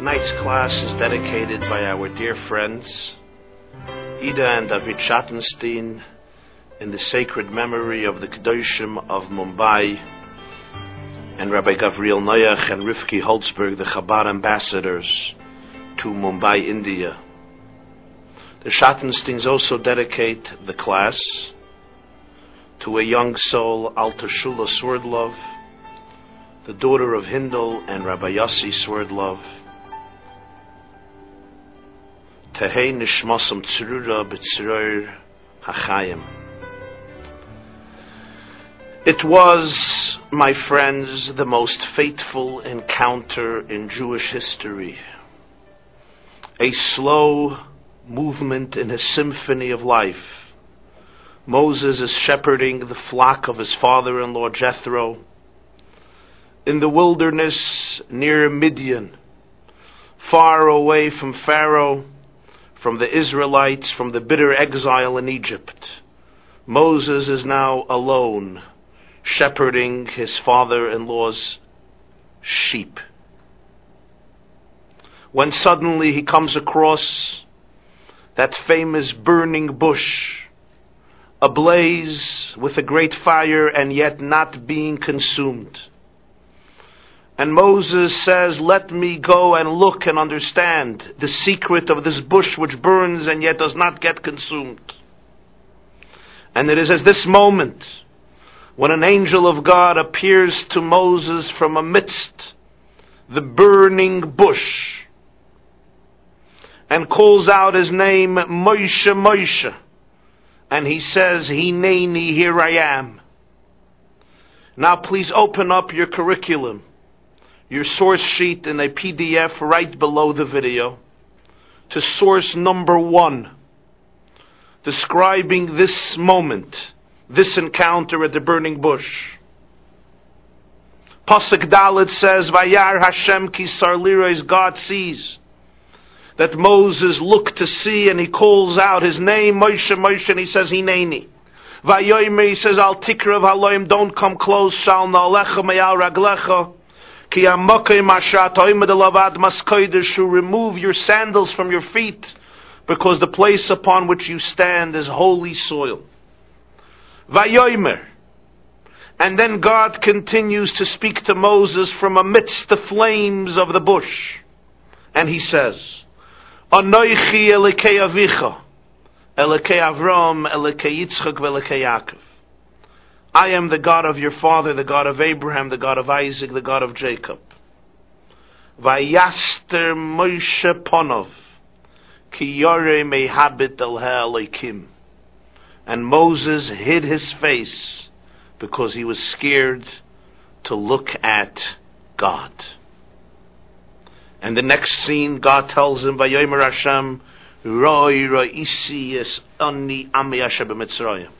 Tonight's class is dedicated by our dear friends, Ida and David Schattenstein, in the sacred memory of the Kedoshim of Mumbai, and Rabbi Gavriel Noyach and Rifki Holtzberg, the Chabad ambassadors to Mumbai, India. The Schattensteins also dedicate the class to a young soul, Alta Shula Swerdlov, the daughter of Hindel and Rabbi Yossi Swerdlov. Tehei Nishmasam Hachayim. It was, my friends, the most fateful encounter in Jewish history. A slow movement in a symphony of life. Moses is shepherding the flock of his father in law Jethro in the wilderness near Midian, far away from Pharaoh, from the Israelites, from the bitter exile in Egypt. Moses is now alone, shepherding his father in law's sheep. When suddenly he comes across that famous burning bush, ablaze with a great fire and yet not being consumed. And Moses says, Let me go and look and understand the secret of this bush which burns and yet does not get consumed. And it is at this moment when an angel of God appears to Moses from amidst the burning bush and calls out his name, Moshe, Moshe. And he says, Hineni, here I am. Now please open up your curriculum your source sheet in a PDF right below the video to source number one, describing this moment, this encounter at the burning bush. Pasuk Daled says, Vayar Hashem kisar lirois, God sees. That Moses looked to see and he calls out his name, Moshe, Moshe, and he says, Hineni. Vayoyme, he says, Al tikrav haloim, don't come close, shal na'alecha me'al raglecha. Remove your sandals from your feet, because the place upon which you stand is holy soil. Vayoimer. And then God continues to speak to Moses from amidst the flames of the bush. And he says, Anoichi elekei avicha, elekei Avram, elekei Yitzchak, velekei Yaakov. I am the God of your father, the God of Abraham, the God of Isaac, the God of Jacob. Vayaster Moshe Ponov, ki yore mehabit el ha'elikim. And Moses hid his face because he was scared to look at God. And the next scene, God tells him, Vayomer Hashem, Roi Roisi es ani ami Mitzrayim.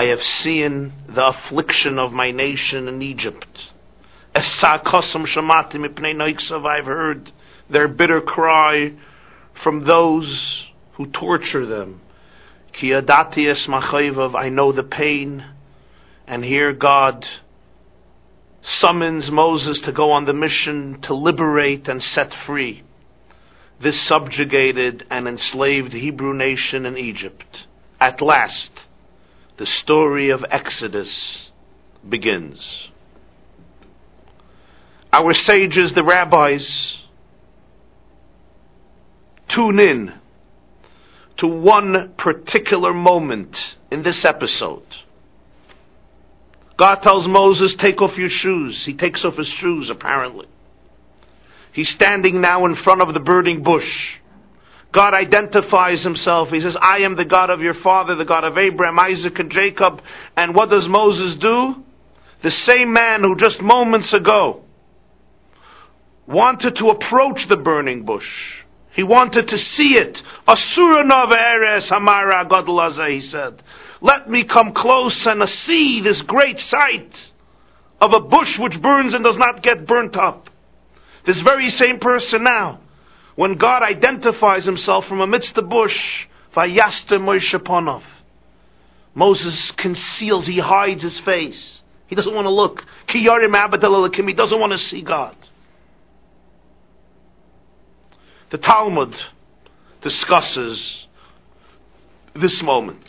I have seen the affliction of my nation in Egypt. I've heard their bitter cry from those who torture them. I know the pain. And here God summons Moses to go on the mission to liberate and set free this subjugated and enslaved Hebrew nation in Egypt. At last, the story of Exodus begins. Our sages, the rabbis, tune in to one particular moment in this episode. God tells Moses, take off your shoes. He takes off his shoes, apparently. He's standing now in front of the burning bush. God identifies himself. He says, I am the God of your father, the God of Abraham, Isaac, and Jacob. And what does Moses do? The same man who just moments ago wanted to approach the burning bush. He wanted to see it. Asura eres hamara godlaza, he said. Let me come close and see this great sight of a bush which burns and does not get burnt up. This very same person now when God identifies himself from amidst the bush. Moses conceals, he hides his face. He doesn't want to look. He doesn't want to see God. The Talmud discusses this moment.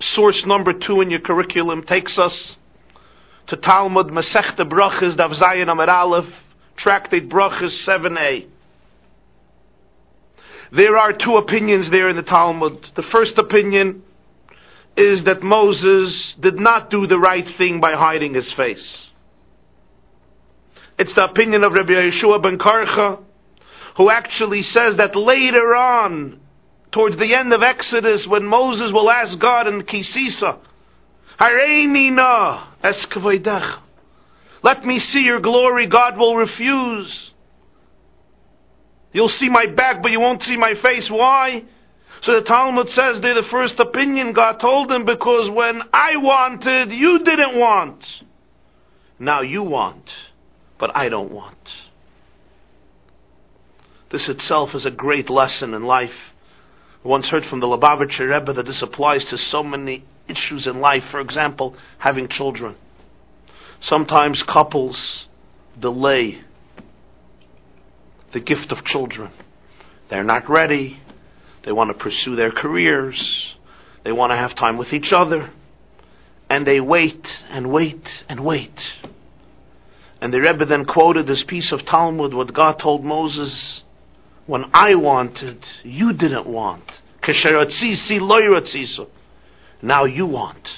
Source number two in your curriculum takes us to Talmud Masechta Brachas Dav Amar Aleph, Tractate Brachas 7a. There are two opinions there in the Talmud. The first opinion is that Moses did not do the right thing by hiding his face. It's the opinion of Rabbi Yehoshua ben Karcha, who actually says that later on, towards the end of Exodus, when Moses will ask God in Kisisa, Hareini na Let me see your glory, God will refuse. You'll see my back, but you won't see my face. Why? So the Talmud says they're the first opinion God told them because when I wanted, you didn't want. Now you want, but I don't want. This itself is a great lesson in life. I once heard from the Lubavitcher Rebbe that this applies to so many issues in life. For example, having children. Sometimes couples delay the gift of children. They're not ready. They want to pursue their careers. They want to have time with each other. And they wait and wait and wait. And the Rebbe then quoted this piece of Talmud, what God told Moses, when I wanted, you didn't want. Now you want.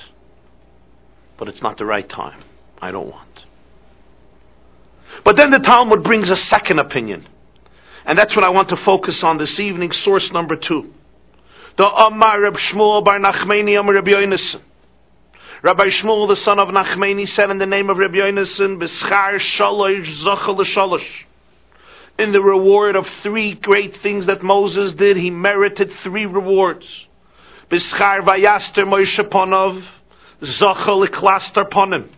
But it's not the right time. I don't want. But then the Talmud brings a second opinion. And that's what I want to focus on this evening, source number two. The Amar Reb Shmuel Bar Nachmani Amar Reb Yonason. Rabbi Shmuel, the son of Nachmani, said in the name of Rabbi Yonason, B'schar shalosh zachal shalosh. In the reward of three great things that Moses did, he merited three rewards. B'schar vayaster Moshe ponov, zachal iklaster ponim.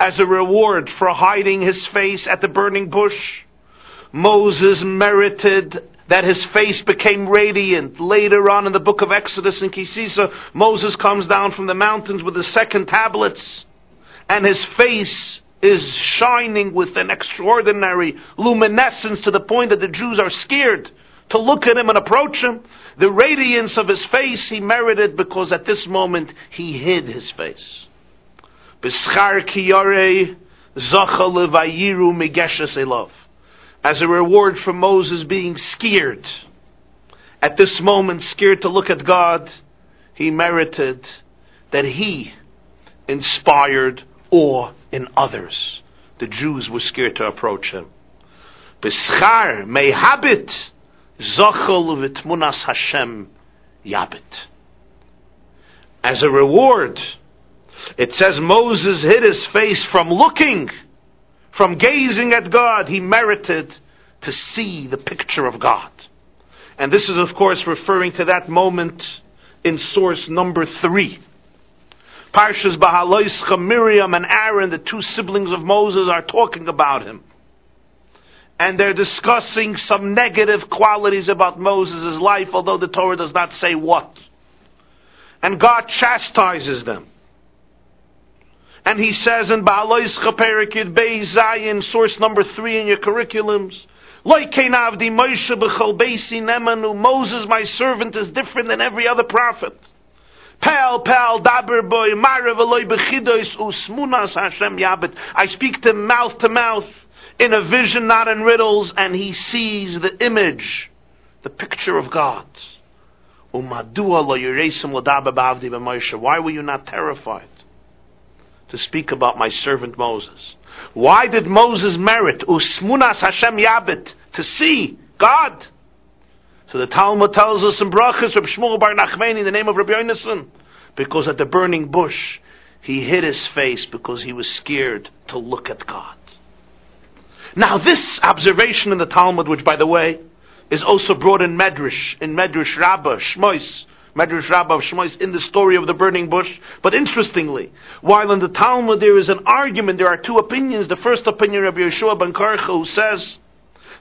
As a reward for hiding his face at the burning bush, Moses merited that his face became radiant. Later on in the book of Exodus in Kisisa, Moses comes down from the mountains with the second tablets, and his face is shining with an extraordinary luminescence to the point that the Jews are scared to look at him and approach him. The radiance of his face he merited because at this moment he hid his face. Kiyare zacha levayiru megeshes elov as a reward for Moses being scared. At this moment, scared to look at God, he merited that he inspired awe in others. The Jews were scared to approach him. Hashem yabit. As a reward, it says Moses hid his face from looking from gazing at God, he merited to see the picture of God. And this is, of course, referring to that moment in source number three. Parshas Bahaloischa, Miriam and Aaron, the two siblings of Moses, are talking about him. And they're discussing some negative qualities about Moses' life, although the Torah does not say what. And God chastises them. And he says in Ba'alois Chaperikid Bey Zayin, source number three in your curriculums, Moses, my servant, is different than every other prophet. Pal, pal, daber boy, usmunas Hashem yabit. I speak to mouth to mouth, in a vision, not in riddles, and he sees the image, the picture of God. Why were you not terrified? To speak about my servant Moses. Why did Moses merit usmunas Hashem yabit to see God? So the Talmud tells us in Brachas Reb Shmuel Bar Nachmani in the name of Rabbi Yonason, because at the burning bush he hid his face because he was scared to look at God. Now this observation in the Talmud, which by the way is also brought in Medrash, in Medrash Rabbah, Shmois, Medrash Rabbah of Shmois in the story of the burning bush. But interestingly, while in the Talmud there is an argument, there are two opinions. The first opinion of Yehoshua ben Karcha who says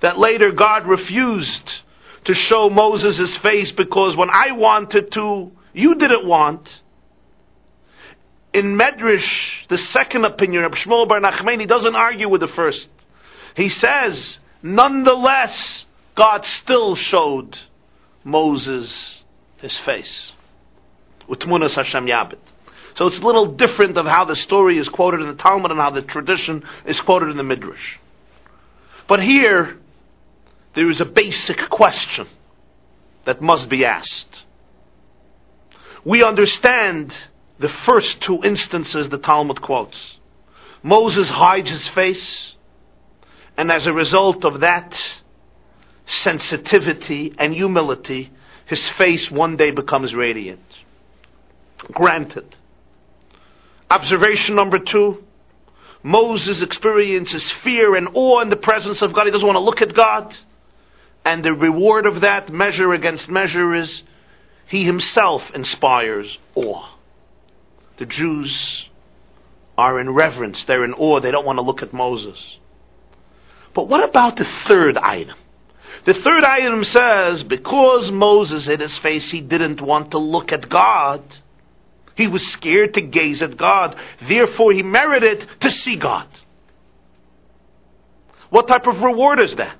that later God refused to show Moses his face because when I wanted to, you didn't want. In Medrash, the second opinion of Shmuel Bar Nachmani doesn't argue with the first. He says, nonetheless, God still showed Moses his face. Utmunas Hashem Yabit. So it's a little different of how the story is quoted in the Talmud and how the tradition is quoted in the Midrash. But here, there is a basic question that must be asked. We understand the first two instances the Talmud quotes. Moses hides his face, and as a result of that sensitivity and humility, his face one day becomes radiant. Granted. Observation number two Moses experiences fear and awe in the presence of God. He doesn't want to look at God. And the reward of that, measure against measure, is he himself inspires awe. The Jews are in reverence, they're in awe, they don't want to look at Moses. But what about the third item? The third item says, because Moses hid his face, he didn't want to look at God. He was scared to gaze at God. Therefore, he merited to see God. What type of reward is that?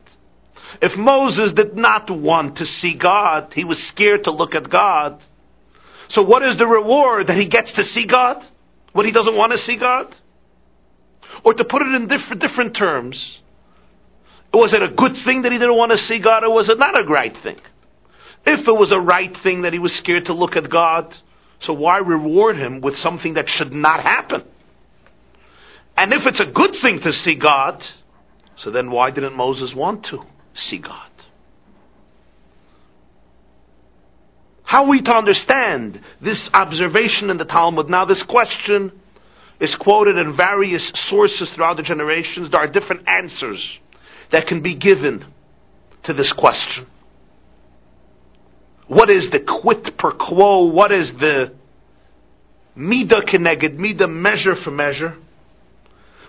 If Moses did not want to see God, he was scared to look at God. So what is the reward that he gets to see God? When he doesn't want to see God? Or to put it in different, different terms, was it a good thing that he didn't want to see God or was it not a right thing? If it was a right thing that he was scared to look at God, so why reward him with something that should not happen? And if it's a good thing to see God, so then why didn't Moses want to? see God. How are we to understand this observation in the Talmud? Now, this question is quoted in various sources throughout the generations. There are different answers that can be given to this question. What is the quid per quo? What is the mida keneged mida, measure for measure?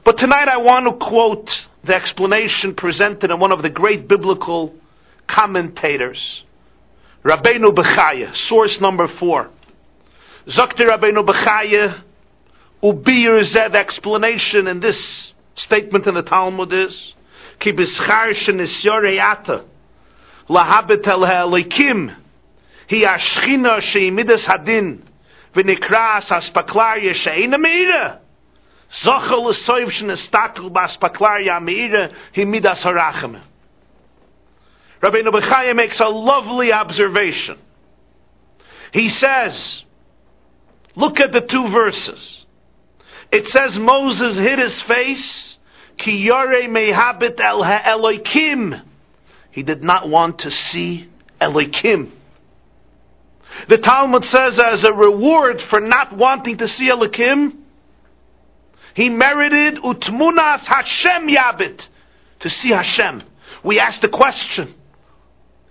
But tonight I want to quote the explanation presented in one of the great biblical commentators, Rabbeinu Bechaya, source number four. Zakti Rabbeinu Bechaya, ubir zed explanation in this statement in the Talmud is, ki bischar shenisyorei ata, lahabet el ha'elikim, hi ashchina sheimidas hadin, v'nikras aspaklarya she'ina meira, Zochel esoiv shene bas paklar yameira himidas harachem. Rabbi Bechaya makes a lovely observation. He says, look at the two verses. It says Moses hid his face, ki el. He did not want to see Elokim. The Talmud says as a reward for not wanting to see Elokim, he merited utmunas Hashem yabit to see Hashem. We asked the question.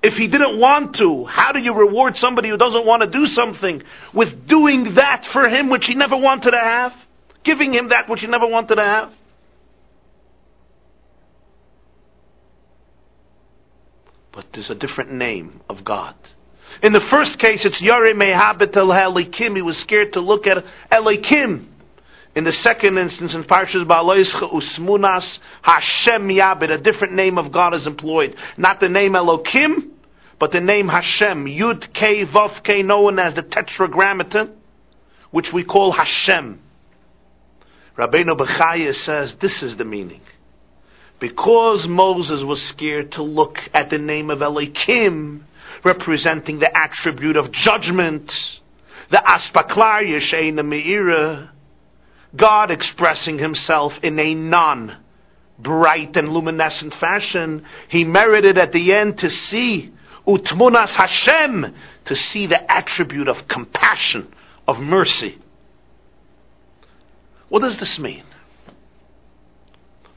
If he didn't want to, how do you reward somebody who doesn't want to do something with doing that for him which he never wanted to have? Giving him that which he never wanted to have? But there's a different name of God. In the first case, it's Yare Mehabit El Elikim. He was scared to look at Elikim. In the second instance, in Parshas Ba'aloischa Usmunas Hashem Yabed, a different name of God is employed. Not the name Elokim, but the name Hashem. Yud K Vav K, known as the Tetragrammaton, which we call Hashem. Rabbeinu Bechaya says this is the meaning. Because Moses was scared to look at the name of Elokim, representing the attribute of judgment, the Aspaklarya She'eina Meira, God expressing himself in a non bright and luminescent fashion, he merited at the end to see utmunas Hashem, to see the attribute of compassion, of mercy. What does this mean?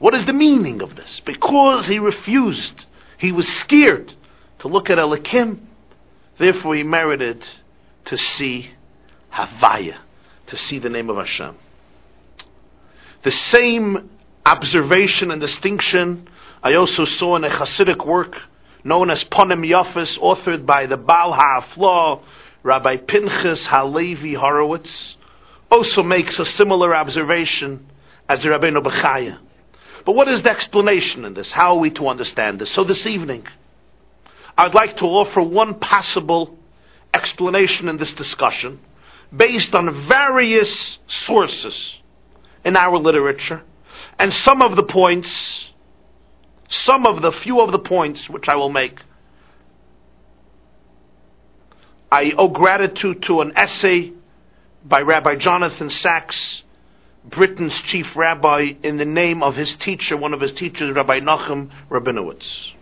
What is the meaning of this? Because he refused, he was scared to look at Elikim, therefore he merited to see Havaya, to see the name of Hashem. The same observation and distinction I also saw in a Hasidic work known as Ponim Yafis, authored by the Baal HaAflah, Rabbi Pinchas Halevi Horowitz, also makes a similar observation as the Rabbeinu Bechaya. But what is the explanation in this? How are we to understand this? So this evening, I'd like to offer one possible explanation in this discussion based on various sources in our literature and some of the points, some of the few of the points which I will make. I owe gratitude to an essay by Rabbi Jonathan Sacks, Britain's chief rabbi, in the name of his teacher, one of his teachers, Rabbi Nachum Rabinovitch.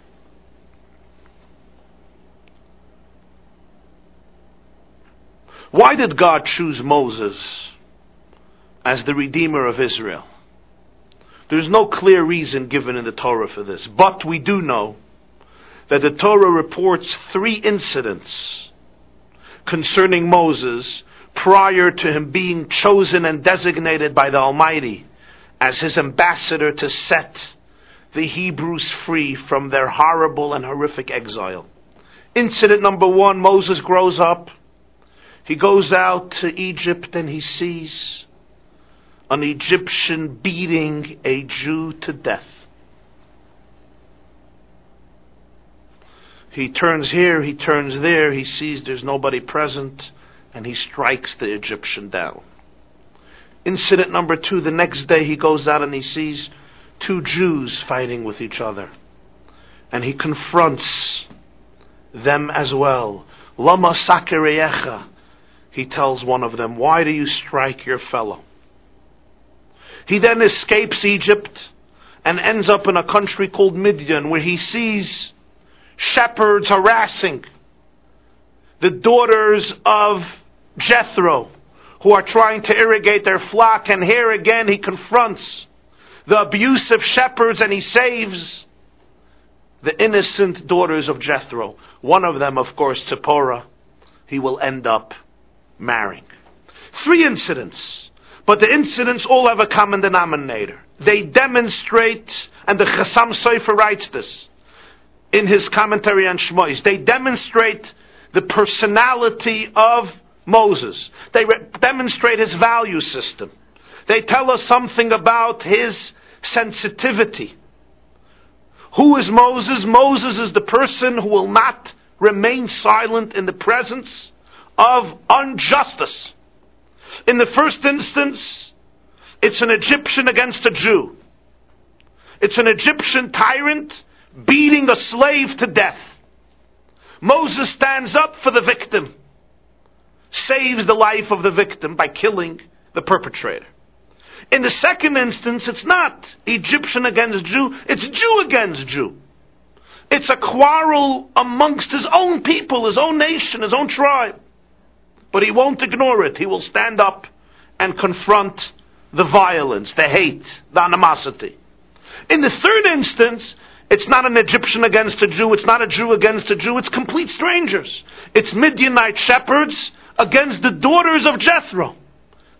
Why did God choose Moses as the Redeemer of Israel? There's no clear reason given in the Torah for this, but we do know that the Torah reports three incidents concerning Moses prior to him being chosen and designated by the Almighty as his ambassador to set the Hebrews free from their horrible and horrific exile. Incident number one Moses grows up he goes out to Egypt and he sees an Egyptian beating a Jew to death. He turns here, he turns there, he sees there's nobody present, and he strikes the Egyptian down. Incident number two, the next day he goes out and he sees two Jews fighting with each other. And he confronts them as well. Lama he tells one of them, Why do you strike your fellow? He then escapes Egypt and ends up in a country called Midian where he sees shepherds harassing the daughters of Jethro who are trying to irrigate their flock. And here again he confronts the abusive shepherds and he saves the innocent daughters of Jethro. One of them, of course, Zipporah, he will end up marrying. Three incidents, but the incidents all have a common denominator. They demonstrate, and the Chassam Sofer writes this in his commentary on Shmois, they demonstrate the personality of Moses. They re- demonstrate his value system. They tell us something about his sensitivity. Who is Moses? Moses is the person who will not remain silent in the presence of injustice. In the first instance, it's an Egyptian against a Jew. It's an Egyptian tyrant beating a slave to death. Moses stands up for the victim, saves the life of the victim by killing the perpetrator. In the second instance, it's not Egyptian against Jew, it's Jew against Jew. It's a quarrel amongst his own people, his own nation, his own tribe. But he won't ignore it. He will stand up and confront the violence, the hate, the animosity. In the third instance, it's not an Egyptian against a Jew, it's not a Jew against a Jew, it's complete strangers. It's Midianite shepherds against the daughters of Jethro.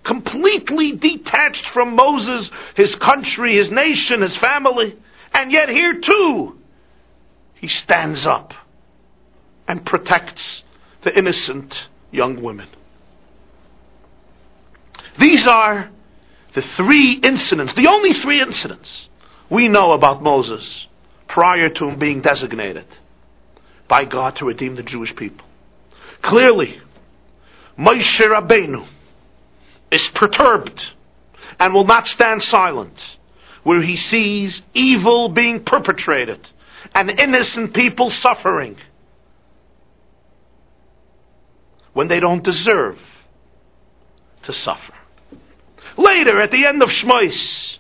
Completely detached from Moses, his country, his nation, his family. And yet here too, he stands up and protects the innocent young women. These are the three incidents, the only three incidents we know about Moses prior to him being designated by God to redeem the Jewish people. Clearly, Moshe Rabbeinu is perturbed and will not stand silent where he sees evil being perpetrated and innocent people suffering. When they don't deserve to suffer. Later, at the end of Shmois,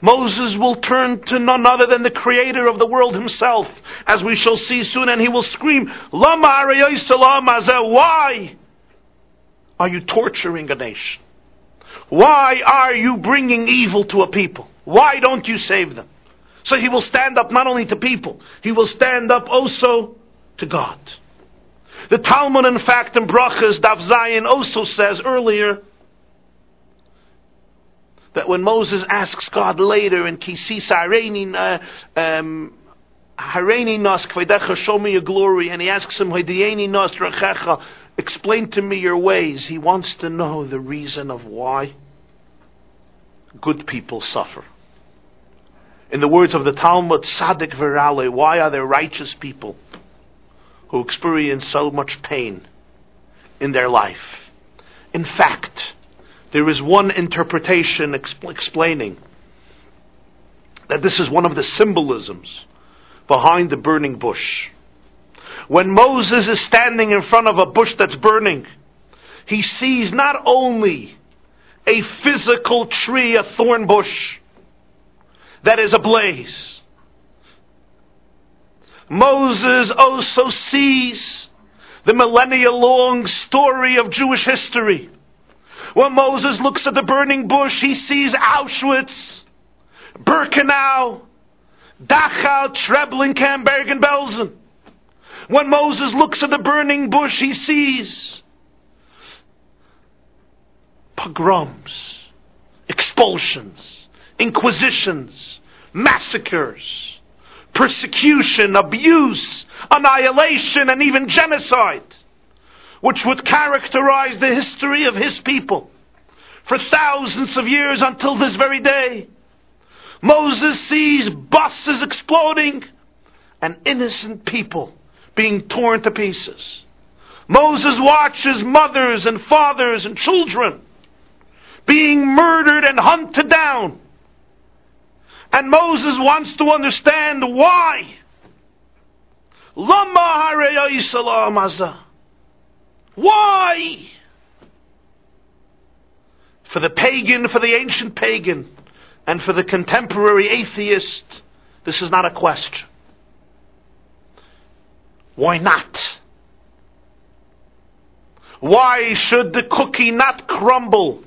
Moses will turn to none other than the creator of the world himself, as we shall see soon, and he will scream, Lama Why are you torturing a nation? Why are you bringing evil to a people? Why don't you save them? So he will stand up not only to people, he will stand up also to God. The Talmud, in fact, in Brachas, Daf Zayin also says earlier that when Moses asks God later in Kisis Hareini uh, um, show me your glory, and he asks him Hedieni Nos Rachecha, explain to me your ways. He wants to know the reason of why good people suffer. In the words of the Talmud, Sadik Virale, why are there righteous people who experience so much pain in their life. In fact, there is one interpretation exp- explaining that this is one of the symbolisms behind the burning bush. When Moses is standing in front of a bush that's burning, he sees not only a physical tree, a thorn bush, that is ablaze. Moses also sees the millennia long story of Jewish history. When Moses looks at the burning bush, he sees Auschwitz, Birkenau, Dachau, Treblinka, and Bergen-Belsen. When Moses looks at the burning bush, he sees pogroms, expulsions, inquisitions, massacres, persecution, abuse, annihilation, and even genocide, which would characterize the history of his people for thousands of years until this very day. Moses sees buses exploding and innocent people being torn to pieces. Moses watches mothers and fathers and children being murdered and hunted down. And Moses wants to understand why. Why? For the pagan, for the ancient pagan, and for the contemporary atheist, this is not a question. Why not? Why should the cookie not crumble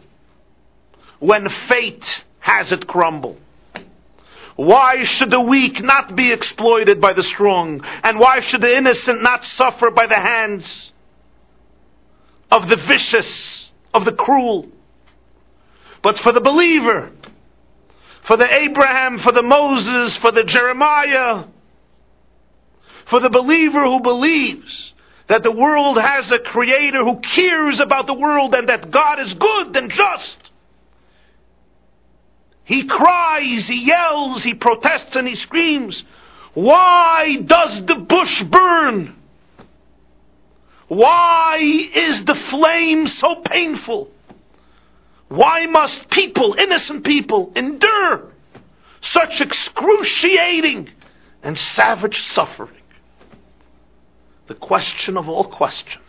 when fate has it crumble? Why should the weak not be exploited by the strong? And why should the innocent not suffer by the hands of the vicious, of the cruel? But for the believer, for the Abraham, for the Moses, for the Jeremiah, for the believer who believes that the world has a creator who cares about the world and that God is good and just. He cries, he yells, he protests, and he screams. Why does the bush burn? Why is the flame so painful? Why must people, innocent people, endure such excruciating and savage suffering? The question of all questions.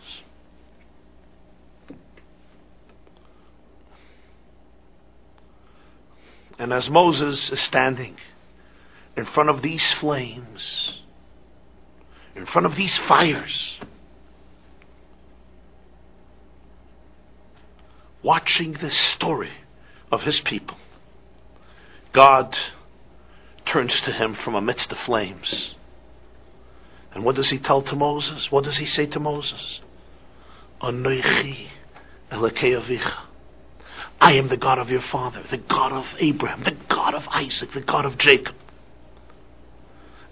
And as Moses is standing in front of these flames, in front of these fires, watching this story of his people, God turns to him from amidst the flames and what does he tell to Moses? What does he say to Moses? Anoichi Avicha. I am the God of your father, the God of Abraham, the God of Isaac, the God of Jacob.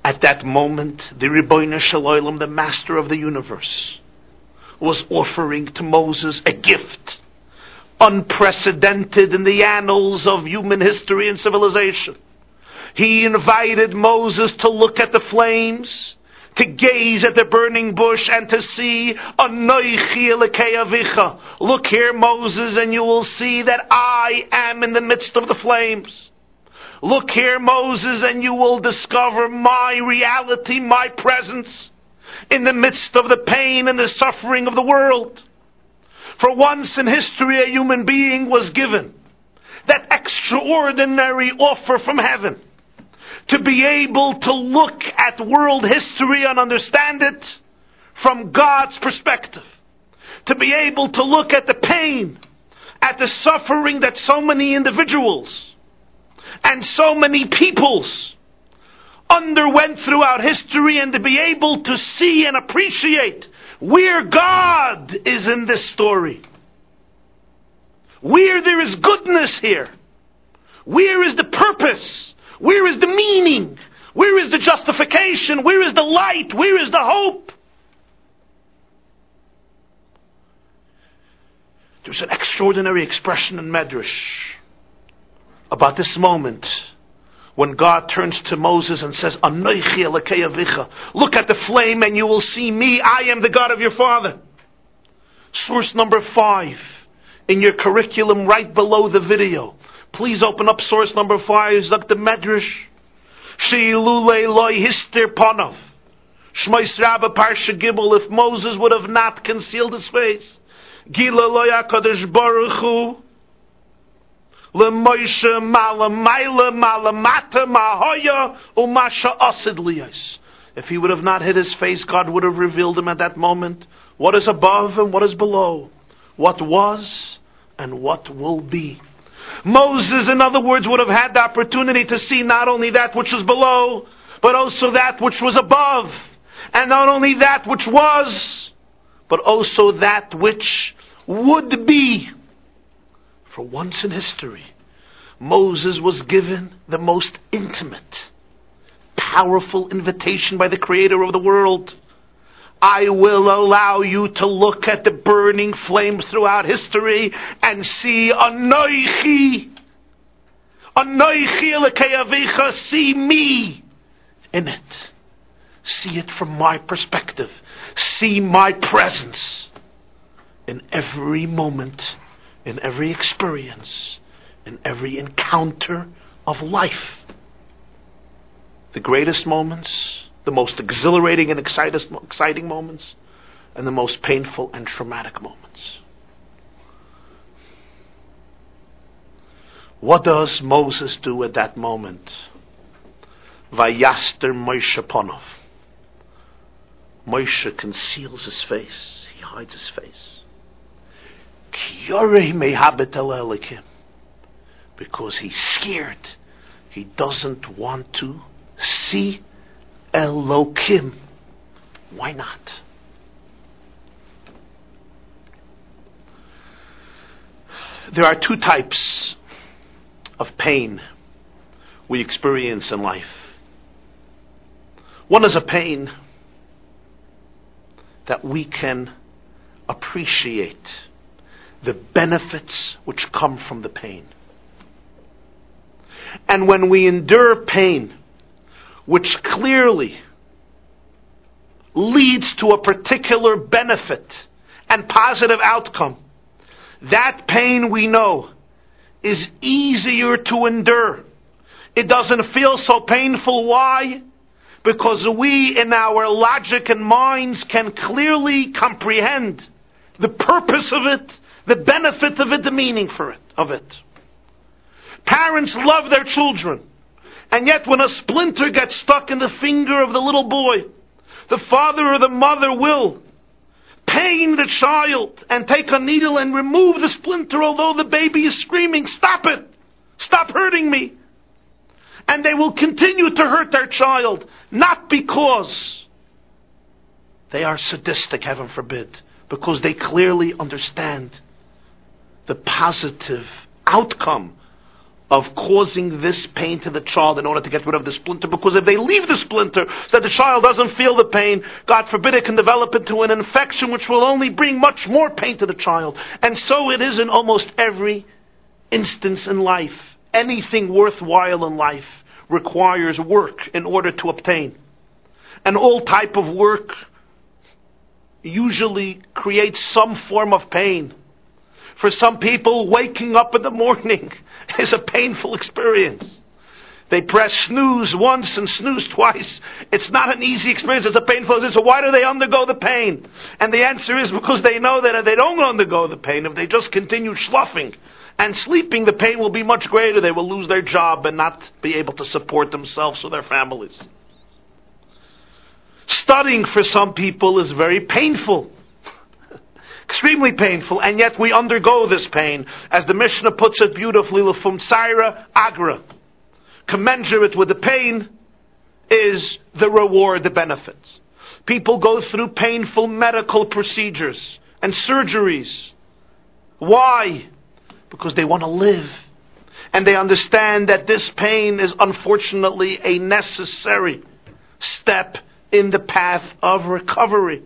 At that moment, the Ribono Shel the master of the universe, was offering to Moses a gift unprecedented in the annals of human history and civilization. He invited Moses to look at the flames to gaze at the burning bush and to see a. Look here, Moses, and you will see that I am in the midst of the flames. Look here, Moses, and you will discover my reality, my presence in the midst of the pain and the suffering of the world. For once in history, a human being was given that extraordinary offer from heaven to be able to look at world history and understand it from God's perspective. To be able to look at the pain, at the suffering that so many individuals and so many peoples underwent throughout history and to be able to see and appreciate where God is in this story. Where there is goodness here. Where is the purpose where is the meaning? Where is the justification? Where is the light? Where is the hope? There's an extraordinary expression in Medrash about this moment when God turns to Moses and says, "Anoichi Elokei look at the flame and you will see me. I am the God of your father. Source number five in your curriculum, right below the video. Please open up source number five, Zak the Medrash. Sheilule loy histir panov. Shmois Rabba Parsha Gimel, if Moses would have not concealed his face. Gila loy HaKadosh Baruch Hu. LeMoshe mala maila mala mata mahoya umasha liyas. If he would have not hid his face, God would have revealed him at that moment what is above and what is below, what was and what will be. Moses, in other words, would have had the opportunity to see not only that which was below, but also that which was above. And not only that which was, but also that which would be. For once in history, Moses was given the most intimate, powerful invitation by the Creator of the world. I will allow you to look at the burning flames throughout history and see Anoichi, Anoichi Avicha, see me in it. See it from my perspective. See my presence in every moment, in every experience, in every encounter of life. The greatest moments, the most exhilarating and exciting moments, and the most painful and traumatic moments. What does Moses do at that moment? Vayaster Moshe Ponov. Moshe conceals his face. He hides his face. Because he's scared. He doesn't want to see Elokim. Why not? There are two types of pain we experience in life. One is a pain that we can appreciate the benefits which come from the pain. And when we endure pain, which clearly leads to a particular benefit and positive outcome, that pain we know is easier to endure. It doesn't feel so painful. Why? because we in our logic and minds can clearly comprehend the purpose of it, the benefit of it, the meaning for it, of it. Parents love their children. And yet when a splinter gets stuck in the finger of the little boy, the father or the mother will pain the child and take a needle and remove the splinter although the baby is screaming, stop it! Stop hurting me! and they will continue to hurt their child, not because they are sadistic, heaven forbid, because they clearly understand the positive outcome of causing this pain to the child in order to get rid of the splinter. Because if they leave the splinter so that the child doesn't feel the pain, God forbid it can develop into an infection which will only bring much more pain to the child. And so it is in almost every instance in life anything worthwhile in life requires work in order to obtain. And all type of work usually creates some form of pain. For some people, waking up in the morning is a painful experience. They press snooze once and snooze twice. It's not an easy experience. It's a painful experience. So why do they undergo the pain? And the answer is because they know that if they don't undergo the pain, if they just continue sloughing and sleeping, the pain will be much greater. They will lose their job and not be able to support themselves or their families. Studying for some people is very painful. Extremely painful, and yet we undergo this pain. As the Mishnah puts it beautifully, Lefum Tsaira Agra. Commensurate with the pain is the reward, the benefits. People go through painful medical procedures and surgeries. Why? because they want to live. And they understand that this pain is unfortunately a necessary step in the path of recovery.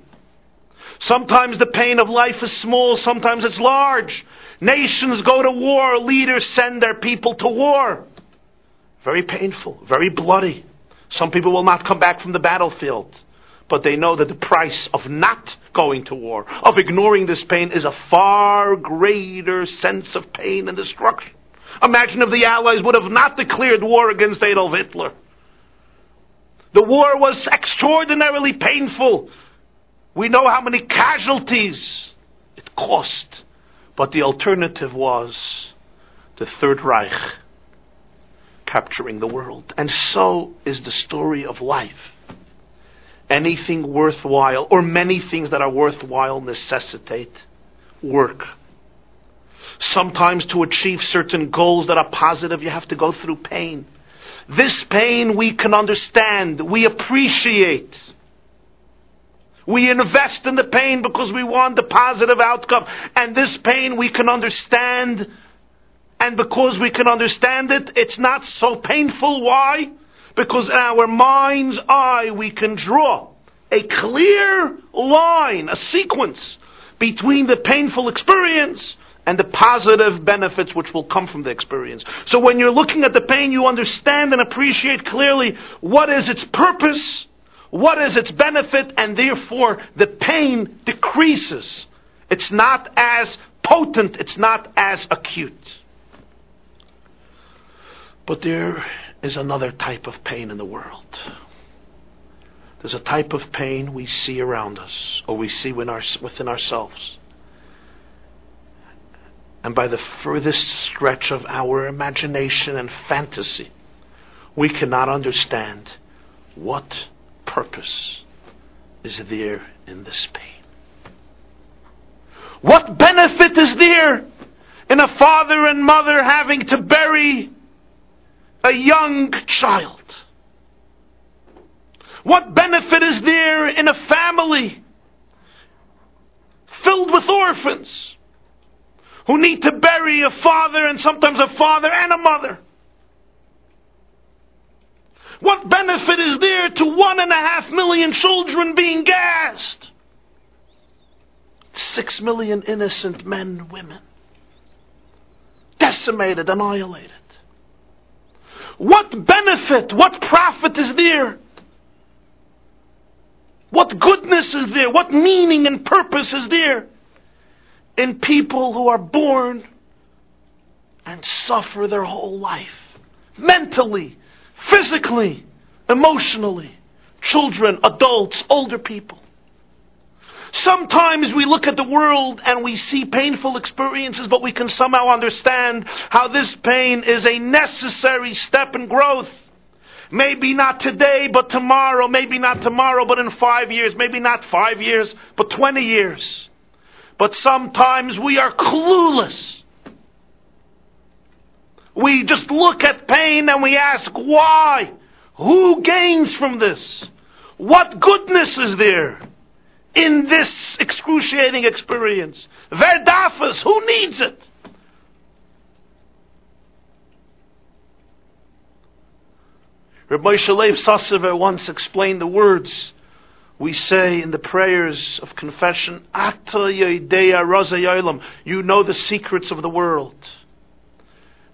Sometimes the pain of life is small, sometimes it's large. Nations go to war, leaders send their people to war. Very painful, very bloody. Some people will not come back from the battlefield, but they know that the price of not going to war, of ignoring this pain, is a far greater sense of pain and destruction. Imagine if the Allies would have not declared war against Adolf Hitler. The war was extraordinarily painful. We know how many casualties it cost. But the alternative was the Third Reich capturing the world. And so is the story of life. Anything worthwhile, or many things that are worthwhile, necessitate work. Sometimes to achieve certain goals that are positive, you have to go through pain. This pain we can understand, we appreciate. We invest in the pain because we want the positive outcome. And this pain we can understand. And because we can understand it, it's not so painful. Why? Because in our mind's eye we can draw a clear line, a sequence between the painful experience and the positive benefits which will come from the experience. So when you're looking at the pain, you understand and appreciate clearly what is its purpose, what is its benefit, and therefore the pain decreases. It's not as potent, it's not as acute. But there is another type of pain in the world. There's a type of pain we see around us, or we see within ourselves and by the furthest stretch of our imagination and fantasy, we cannot understand what purpose is there in this pain. What benefit is there in a father and mother having to bury a young child? What benefit is there in a family filled with orphans? who need to bury a father and sometimes a father and a mother. What benefit is there to one and a half million children being gassed? Six million innocent men and women decimated, annihilated. What benefit, what profit is there? What goodness is there? What meaning and purpose is there in people who are born and suffer their whole life mentally, physically, emotionally. Children, adults, older people. Sometimes we look at the world and we see painful experiences, but we can somehow understand how this pain is a necessary step in growth. Maybe not today, but tomorrow. Maybe not tomorrow, but in five years. Maybe not five years, but 20 years. But sometimes we are clueless. We just look at pain and we ask, why? Who gains from this? What goodness is there in this excruciating experience? Verdafas, who needs it? Rabbi Moshe Leib Sassover once explained the words we say in the prayers of confession, Ata Raza you know the secrets of the world.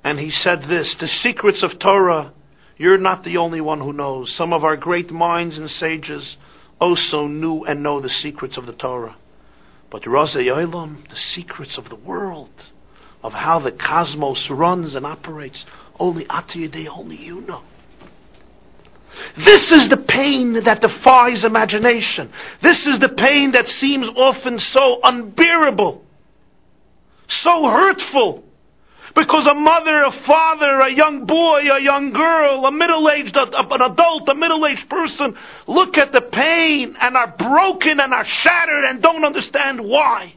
And he said this, the secrets of Torah, you're not the only one who knows. Some of our great minds and sages also knew and know the secrets of the Torah. But Raza the secrets of the world, of how the cosmos runs and operates, only Atiyadeh, only you know. This is the pain that defies imagination. This is the pain that seems often so unbearable, so hurtful. Because a mother, a father, a young boy, a young girl, a middle-aged, an adult, a middle-aged person look at the pain and are broken and are shattered and don't understand why.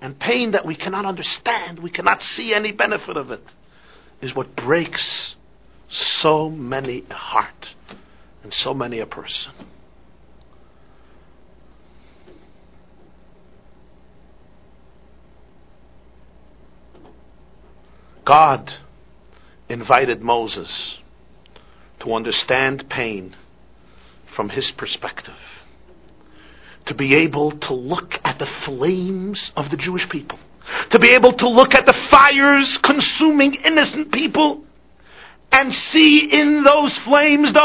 And pain that we cannot understand, we cannot see any benefit of it, is what breaks so many a heart and so many a person. God invited Moses to understand pain from his perspective, to be able to look at the flames of the Jewish people, to be able to look at the fires consuming innocent people and see in those flames the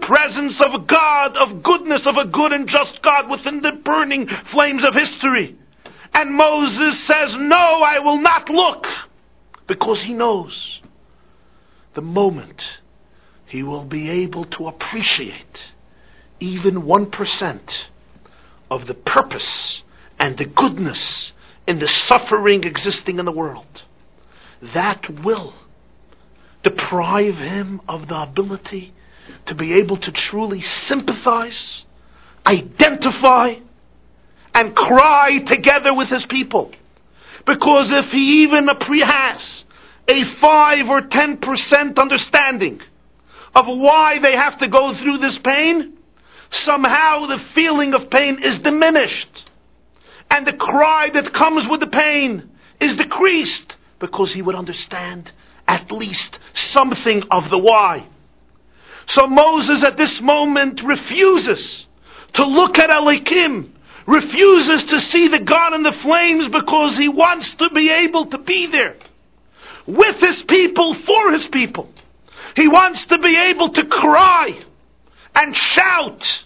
presence of God, of goodness, of a good and just God within the burning flames of history. And Moses says, No, I will not look, because he knows the moment he will be able to appreciate even 1% of the purpose and the goodness in the suffering existing in the world. That will deprive him of the ability to be able to truly sympathize, identify, and cry together with his people. Because if he even has a 5 or 10% understanding of why they have to go through this pain, somehow the feeling of pain is diminished. And the cry that comes with the pain is decreased because he would understand at least something of the why. So Moses at this moment refuses to look at Elokim, refuses to see the God in the flames because he wants to be able to be there with his people, for his people. He wants to be able to cry and shout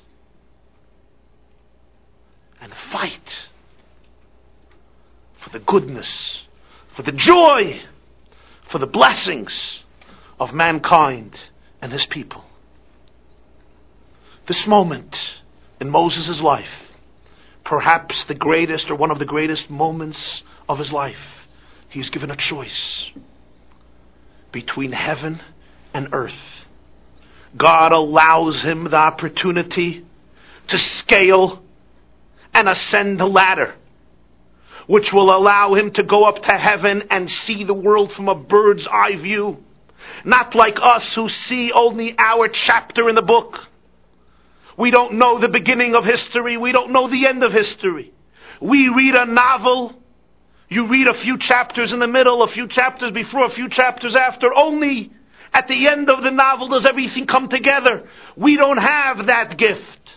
and fight for the goodness, for the joy, for the blessings of mankind and his people. This moment in Moses' life, perhaps the greatest or one of the greatest moments of his life, He is given a choice between heaven and earth. God allows him the opportunity to scale and ascend the ladder, which will allow him to go up to heaven and see the world from a bird's eye view. Not like us who see only our chapter in the book. We don't know the beginning of history. We don't know the end of history. We read a novel. You read a few chapters in the middle, a few chapters before, a few chapters after, only at the end of the novel does everything come together. We don't have that gift.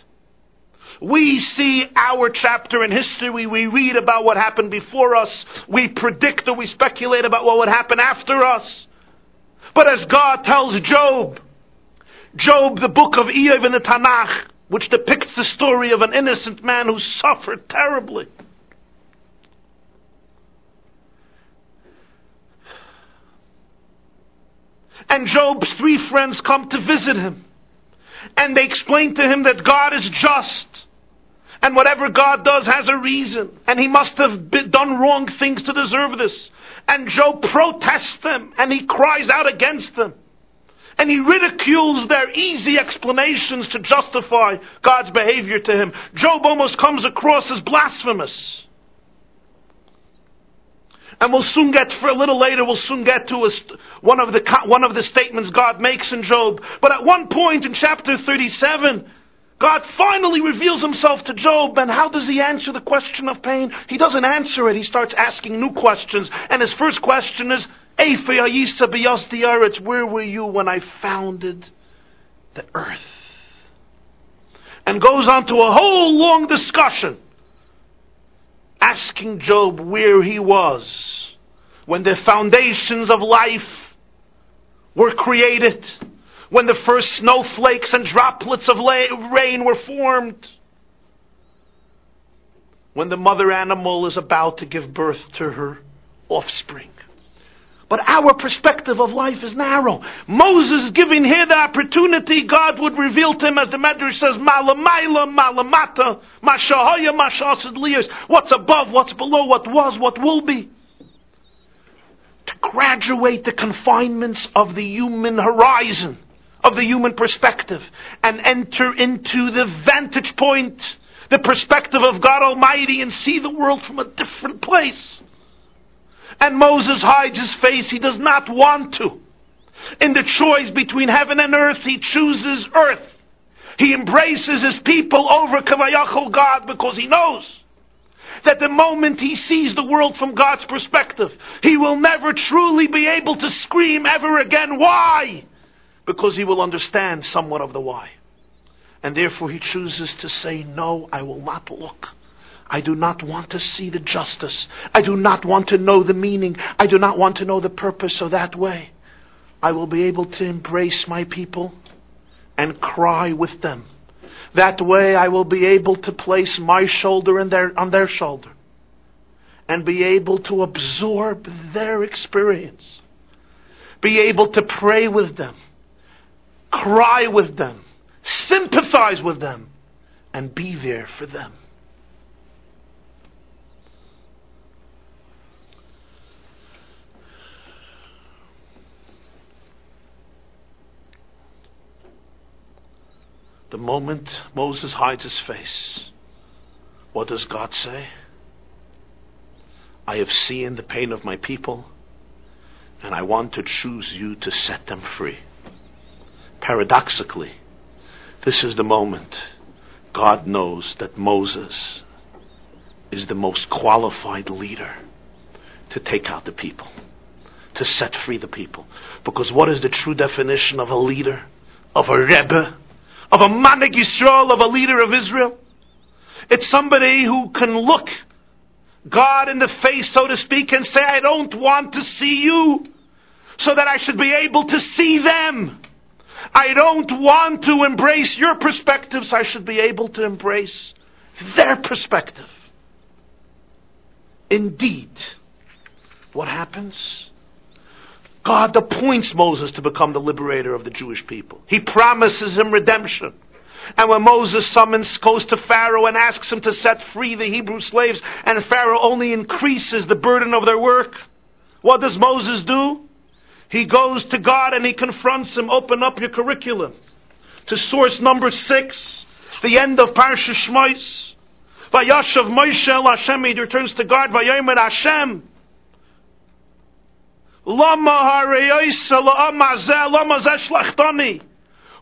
We see our chapter in history, we read about what happened before us, we predict or we speculate about what would happen after us. But as God tells Job, Job, the book of Iyov in the Tanakh, which depicts the story of an innocent man who suffered terribly. And Job's three friends come to visit him. And they explain to him that God is just. And whatever God does has a reason. And he must have been, done wrong things to deserve this. And Job protests them and he cries out against them. And he ridicules their easy explanations to justify God's behavior to him. Job almost comes across as blasphemous. And we'll soon get, for a little later, we'll soon get to a, one, of the, one of the statements God makes in Job. But at one point in chapter 37, God finally reveals himself to Job, and how does he answer the question of pain? He doesn't answer it, he starts asking new questions. And his first question is, where were you when I founded the earth? And goes on to a whole long discussion asking Job where he was when the foundations of life were created, when the first snowflakes and droplets of rain were formed, when the mother animal is about to give birth to her offspring. But our perspective of life is narrow. Moses is giving here the opportunity God would reveal to him, as the Medrash says, Malamaila, Malamata, Mashahaya, Mashasid What's above, what's below, what was, what will be. To graduate the confinements of the human horizon, of the human perspective, and enter into the vantage point, the perspective of God Almighty, and see the world from a different place. And Moses hides his face. He does not want to. In the choice between heaven and earth, he chooses earth. He embraces his people over Kavayachal God because he knows that the moment he sees the world from God's perspective, he will never truly be able to scream ever again, why? Because he will understand somewhat of the why. And therefore he chooses to say, no, I will not look. I do not want to see the justice. I do not want to know the meaning. I do not want to know the purpose. So that way, I will be able to embrace my people and cry with them. That way, I will be able to place my shoulder their, on their shoulder and be able to absorb their experience. Be able to pray with them, cry with them, sympathize with them, and be there for them. The moment Moses hides his face, what does God say? I have seen the pain of my people, and I want to choose you to set them free. Paradoxically, this is the moment God knows that Moses is the most qualified leader to take out the people, to set free the people. Because what is the true definition of a leader, of a Rebbe, of a Manig Yisrael, of a leader of Israel? It's somebody who can look God in the face, so to speak, and say, I don't want to see you, so that I should be able to see them. I don't want to embrace your perspectives, I should be able to embrace their perspective. Indeed, what happens? God appoints Moses to become the liberator of the Jewish people. He promises him redemption. And when Moses summons, goes to Pharaoh and asks him to set free the Hebrew slaves, and Pharaoh only increases the burden of their work, what does Moses do? He goes to God and he confronts him. Open up your curriculum to source number six, the end of Parsha Shmois. Vayashav Moshe El Hashem, he returns to God. Vayomer Hashem. Lama hareyoisa lama zeh lama zeh shlachtani.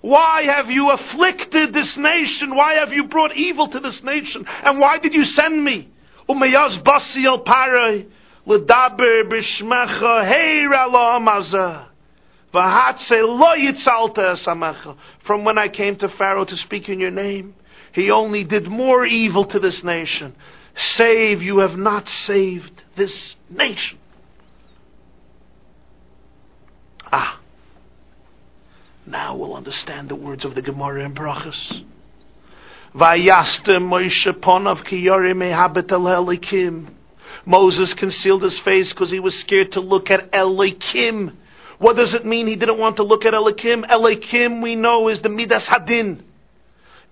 Why have you afflicted this nation? Why have you brought evil to this nation? And why did you send me? From when I came to Pharaoh to speak in your name, he only did more evil to this nation. Save, you have not saved this nation. Ah. Now we'll understand the words of the Gemara in Brachas. Vayaste Moshe ponav Elokim. Moses concealed his face because he was scared to look at Elokim. What does it mean he didn't want to look at Elokim? Elokim, we know, is the Midas Hadin.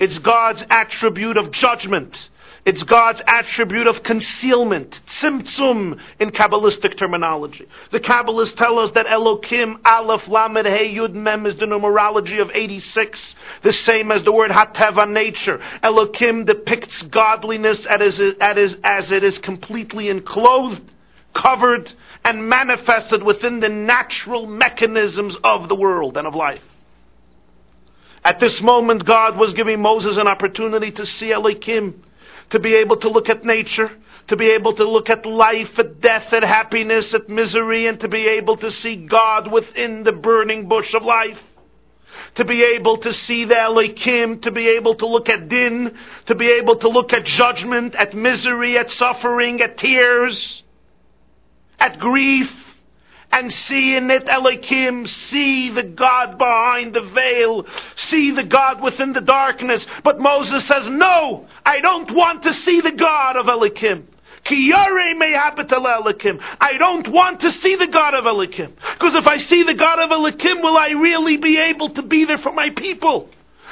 It's God's attribute of judgment. It's God's attribute of concealment, tzimtzum in Kabbalistic terminology. The Kabbalists tell us that Elokim, Aleph, Lamed, Hey, Yud, Mem is the numerology of 86, the same as the word Hateva, nature. Elokim depicts godliness as it is completely enclosed, covered, and manifested within the natural mechanisms of the world and of life. At this moment, God was giving Moses an opportunity to see Elokim to be able to look at nature, to be able to look at life, at death, at happiness, at misery, and to be able to see God within the burning bush of life. To be able to see the Elokim, to be able to look at din, to be able to look at judgment, at misery, at suffering, at tears, at grief, and see in it Elokim, see the God behind the veil, see the God within the darkness. But Moses says, no, I don't want to see the God of Elokim. I don't want to see the God of Elokim. Because if I see the God of Elokim, will I really be able to be there for my people?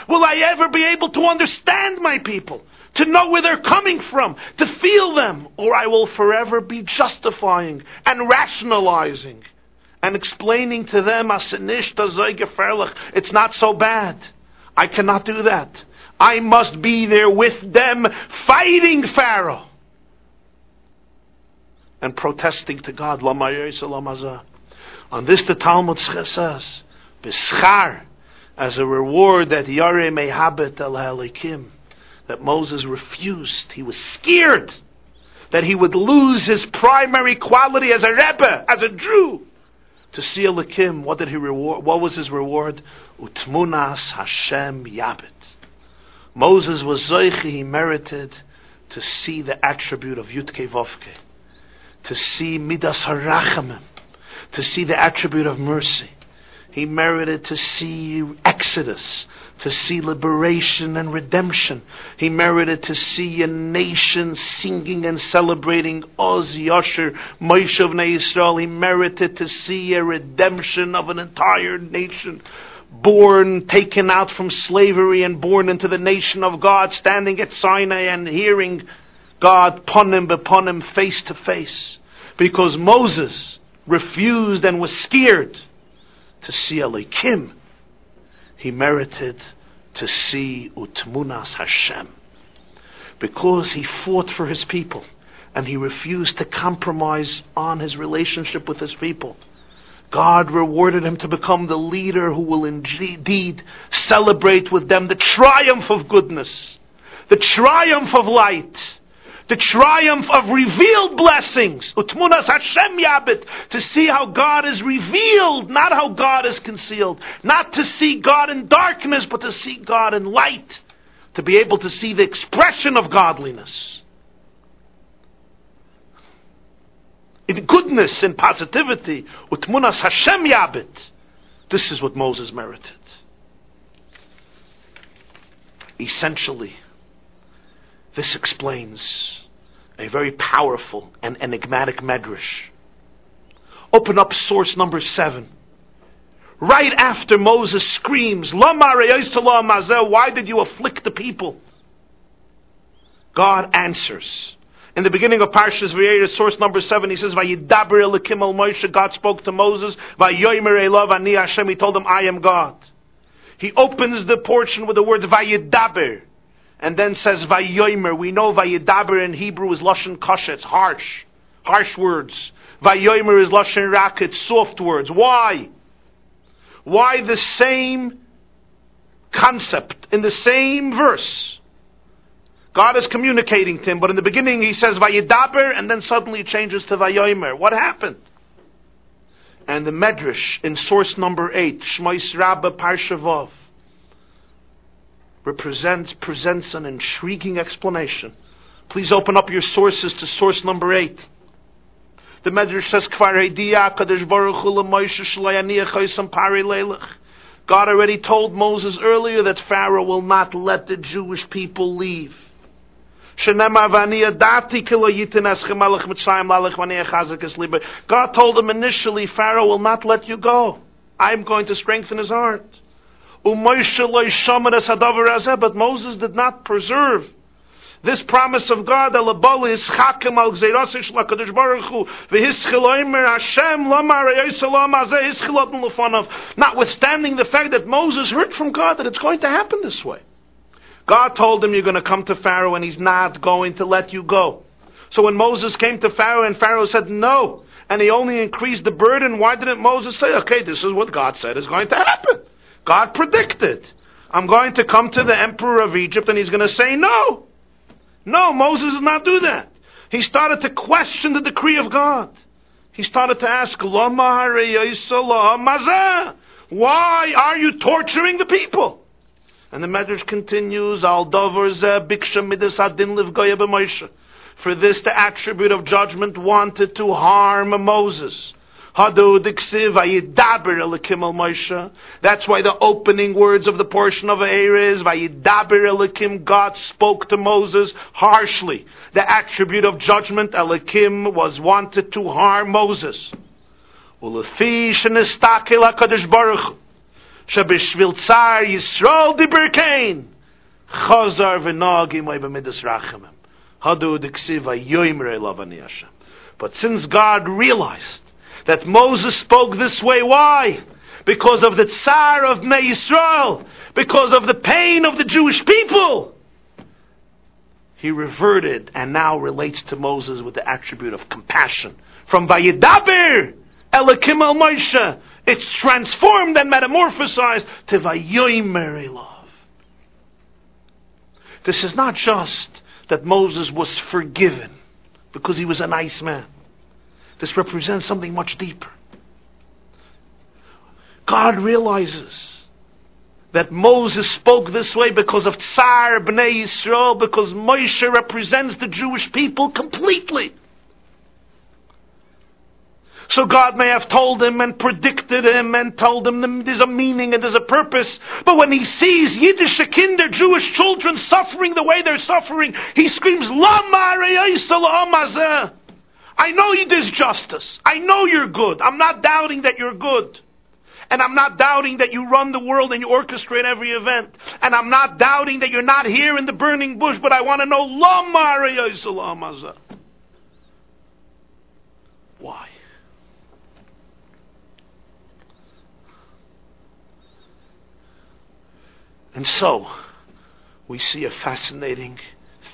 Will I ever be able to understand my people? To know where they're coming from? To feel them? Or I will forever be justifying and rationalizing and explaining to them, it's not so bad. I cannot do that. I must be there with them fighting Pharaoh and protesting to God. On this the Talmud says, B'schar, as a reward that Yare Mehabet El Halikim, that Moses refused. He was scared that he would lose his primary quality as a Rebbe, as a Jew to see Elokim, what did he reward? What was his reward? Utmunas Hashem Yabit. Moses was Zoichi, he merited to see the attribute of Yutke Vovke, to see Midas Harachamim, to see the attribute of mercy. He merited to see Exodus, to see liberation and redemption. He merited to see a nation singing and celebrating Oz Yosher, Moshe of Israel. He merited to see a redemption of an entire nation born, taken out from slavery and born into the nation of God, standing at Sinai and hearing God ponim beponim face to face. Because Moses refused and was scared to see Elokim, he merited to see Utmunas Hashem. Because he fought for his people and he refused to compromise on his relationship with his people. God rewarded him to become the leader who will indeed celebrate with them the triumph of goodness, the triumph of light, the triumph of revealed blessings. Utmunas Hashem Yabit, to see how God is revealed, not how God is concealed. Not to see God in darkness, but to see God in light. To be able to see the expression of godliness. in goodness and positivity, utmunas Hashem yabit. This is what Moses merited. Essentially, this explains a very powerful and enigmatic medrash. Open up source number seven. Right after Moses screams, Why did you afflict the people? God answers. In the beginning of Parshas Va'eira, source number seven, he says, "Vayidaber elokim el Moshe." God spoke to Moses. Vayomer elav ani Hashem. He told him, "I am God." He opens the portion with the words "Vayidaber," and then says "Vayomer." We know "Vayidaber" in Hebrew is lashon kasha. It's harsh, harsh words. "Vayomer" is lashon rak. It's soft words. Why? Why the same concept in the same verse? God is communicating to him, but in the beginning he says Vayidaber, and then suddenly changes to Vayomer. What happened? And the Medrash in source number eight, Shmois Rabba Parshavov, represents presents an intriguing explanation. Please open up your sources to source number eight. The Medrash says, God already told Moses earlier that Pharaoh will not let the Jewish people leave. God told him initially, Pharaoh will not let you go. I'm going to strengthen his heart. But Moses did not preserve this promise of God, notwithstanding the fact that Moses heard from God that it's going to happen this way. God told him you're going to come to Pharaoh and he's not going to let you go. So when Moses came to Pharaoh and Pharaoh said no, and he only increased the burden, why didn't Moses say, okay, this is what God said is going to happen? God predicted. I'm going to come to the emperor of Egypt and he's going to say no. No, Moses did not do that. He started to question the decree of God. He started to ask, why are you torturing the people? And the Medrash continues, Al. For this, the attribute of judgment wanted to harm Moses. That's why the opening words of the portion of Eir is Vayidaber Elokim, God spoke to Moses harshly. The attribute of judgment, Elokim was wanted to harm Moses. But since God realized that Moses spoke this way, why? Because of the tsar of Bnei Yisrael, because of the pain of the Jewish people. He reverted and now relates to Moses with the attribute of compassion. From Vayidaber, Elokim el Moshe, it's transformed and metamorphosized to Vayomer love. This is not just that Moses was forgiven because he was a nice man. This represents something much deeper. God realizes that Moses spoke this way because of Tsar Bnei Yisrael, because Moshe represents the Jewish people completely. So God may have told him and predicted him and told him there's a meaning and there's a purpose. But when he sees Yiddish kinder, Jewish children suffering the way they're suffering, he screams, I know you there's justice. I know you're good. I'm not doubting that you're good. And I'm not doubting that you run the world and you orchestrate every event. And I'm not doubting that you're not here in the burning bush, but I want to know, Why? And so, we see a fascinating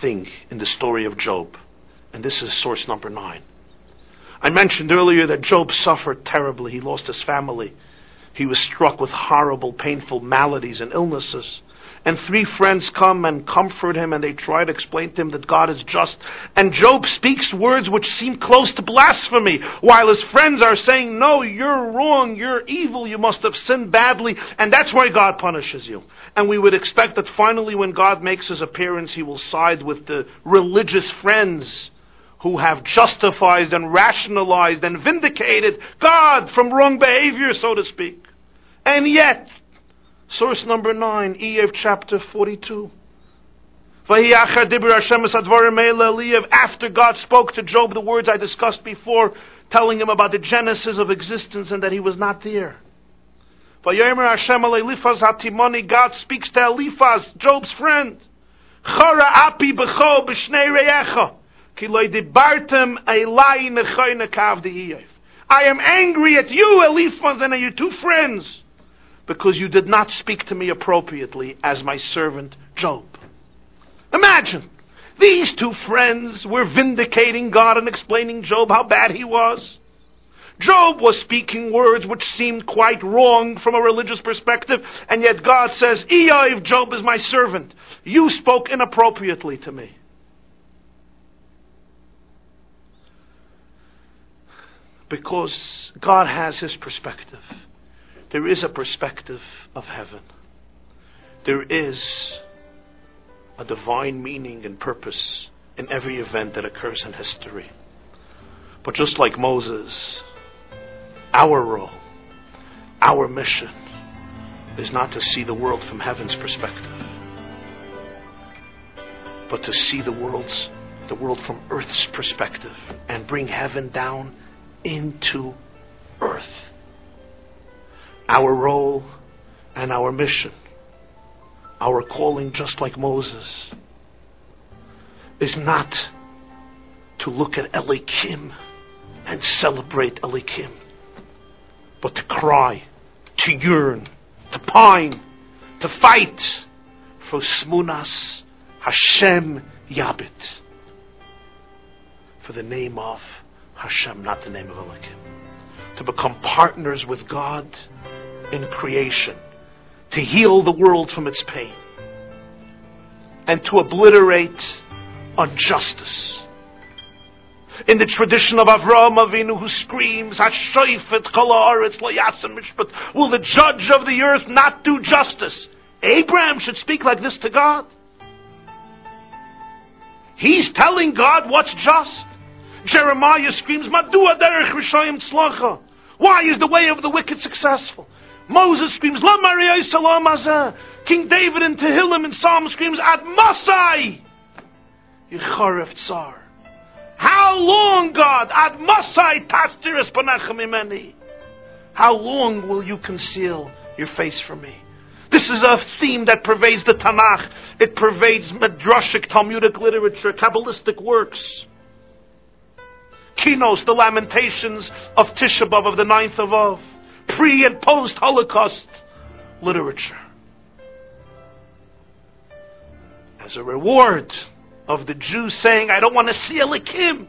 thing in the story of Job. And this is source number nine. I mentioned earlier that Job suffered terribly. He lost his family. He was struck with horrible, painful maladies and illnesses. And three friends come and comfort him and they try to explain to him that God is just. And Job speaks words which seem close to blasphemy, while his friends are saying, No, you're wrong, you're evil, you must have sinned badly, and that's why God punishes you. And we would expect that finally, when God makes his appearance, he will side with the religious friends who have justified and rationalized and vindicated God from wrong behavior, so to speak. And yet, Source number 9, Eyev chapter 42. After God spoke to Job the words I discussed before, telling him about the genesis of existence and that he was not there. God speaks to Eliphaz, Job's friend. I am angry at you, Eliphaz, and at your two friends because you did not speak to me appropriately as my servant Job. Imagine, these two friends were vindicating God and explaining Job how bad he was. Job was speaking words which seemed quite wrong from a religious perspective, and yet God says, Eoiv, Job is my servant. You spoke inappropriately to me. Because God has his perspective there is a perspective of heaven. There is a divine meaning and purpose in every event that occurs in history. But just like Moses, our role, our mission is not to see the world from heaven's perspective, but to see the world's the world from earth's perspective and bring heaven down into earth. Our role and our mission, our calling, just like Moses, is not to look at Elokim and celebrate Elokim, but to cry, to yearn, to pine, to fight for Smunas Hashem Yabit, for the name of Hashem, not the name of Elokim, to become partners with God in creation to heal the world from its pain and to obliterate injustice. In the tradition of Avraham Avinu who screams, Hashoifet kol mishpat, will the judge of the earth not do justice? Abraham should speak like this to God. He's telling God what's just. Jeremiah screams, Madua derech rishayim tzlacha. Why is the way of the wicked successful? Moses screams, La Maria Salam King David in Tehillim in Psalm screams, Ad Masai! Yicharef Tsar. How long, God? Ad Masai Tastiris Panachem Imeni. How long will you conceal your face from me? This is a theme that pervades the Tanakh. It pervades Midrashic, Talmudic literature, Kabbalistic works. Kinos, the Lamentations of Tisha B'Av, of the ninth of Av pre and post Holocaust literature. As a reward of the Jews saying, I don't want to see Elokim.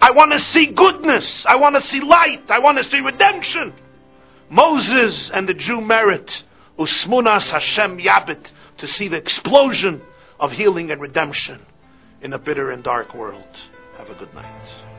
I want to see goodness. I want to see light. I want to see redemption. Moses and the Jew merit Usmunas Hashem Yabit to see the explosion of healing and redemption in a bitter and dark world. Have a good night.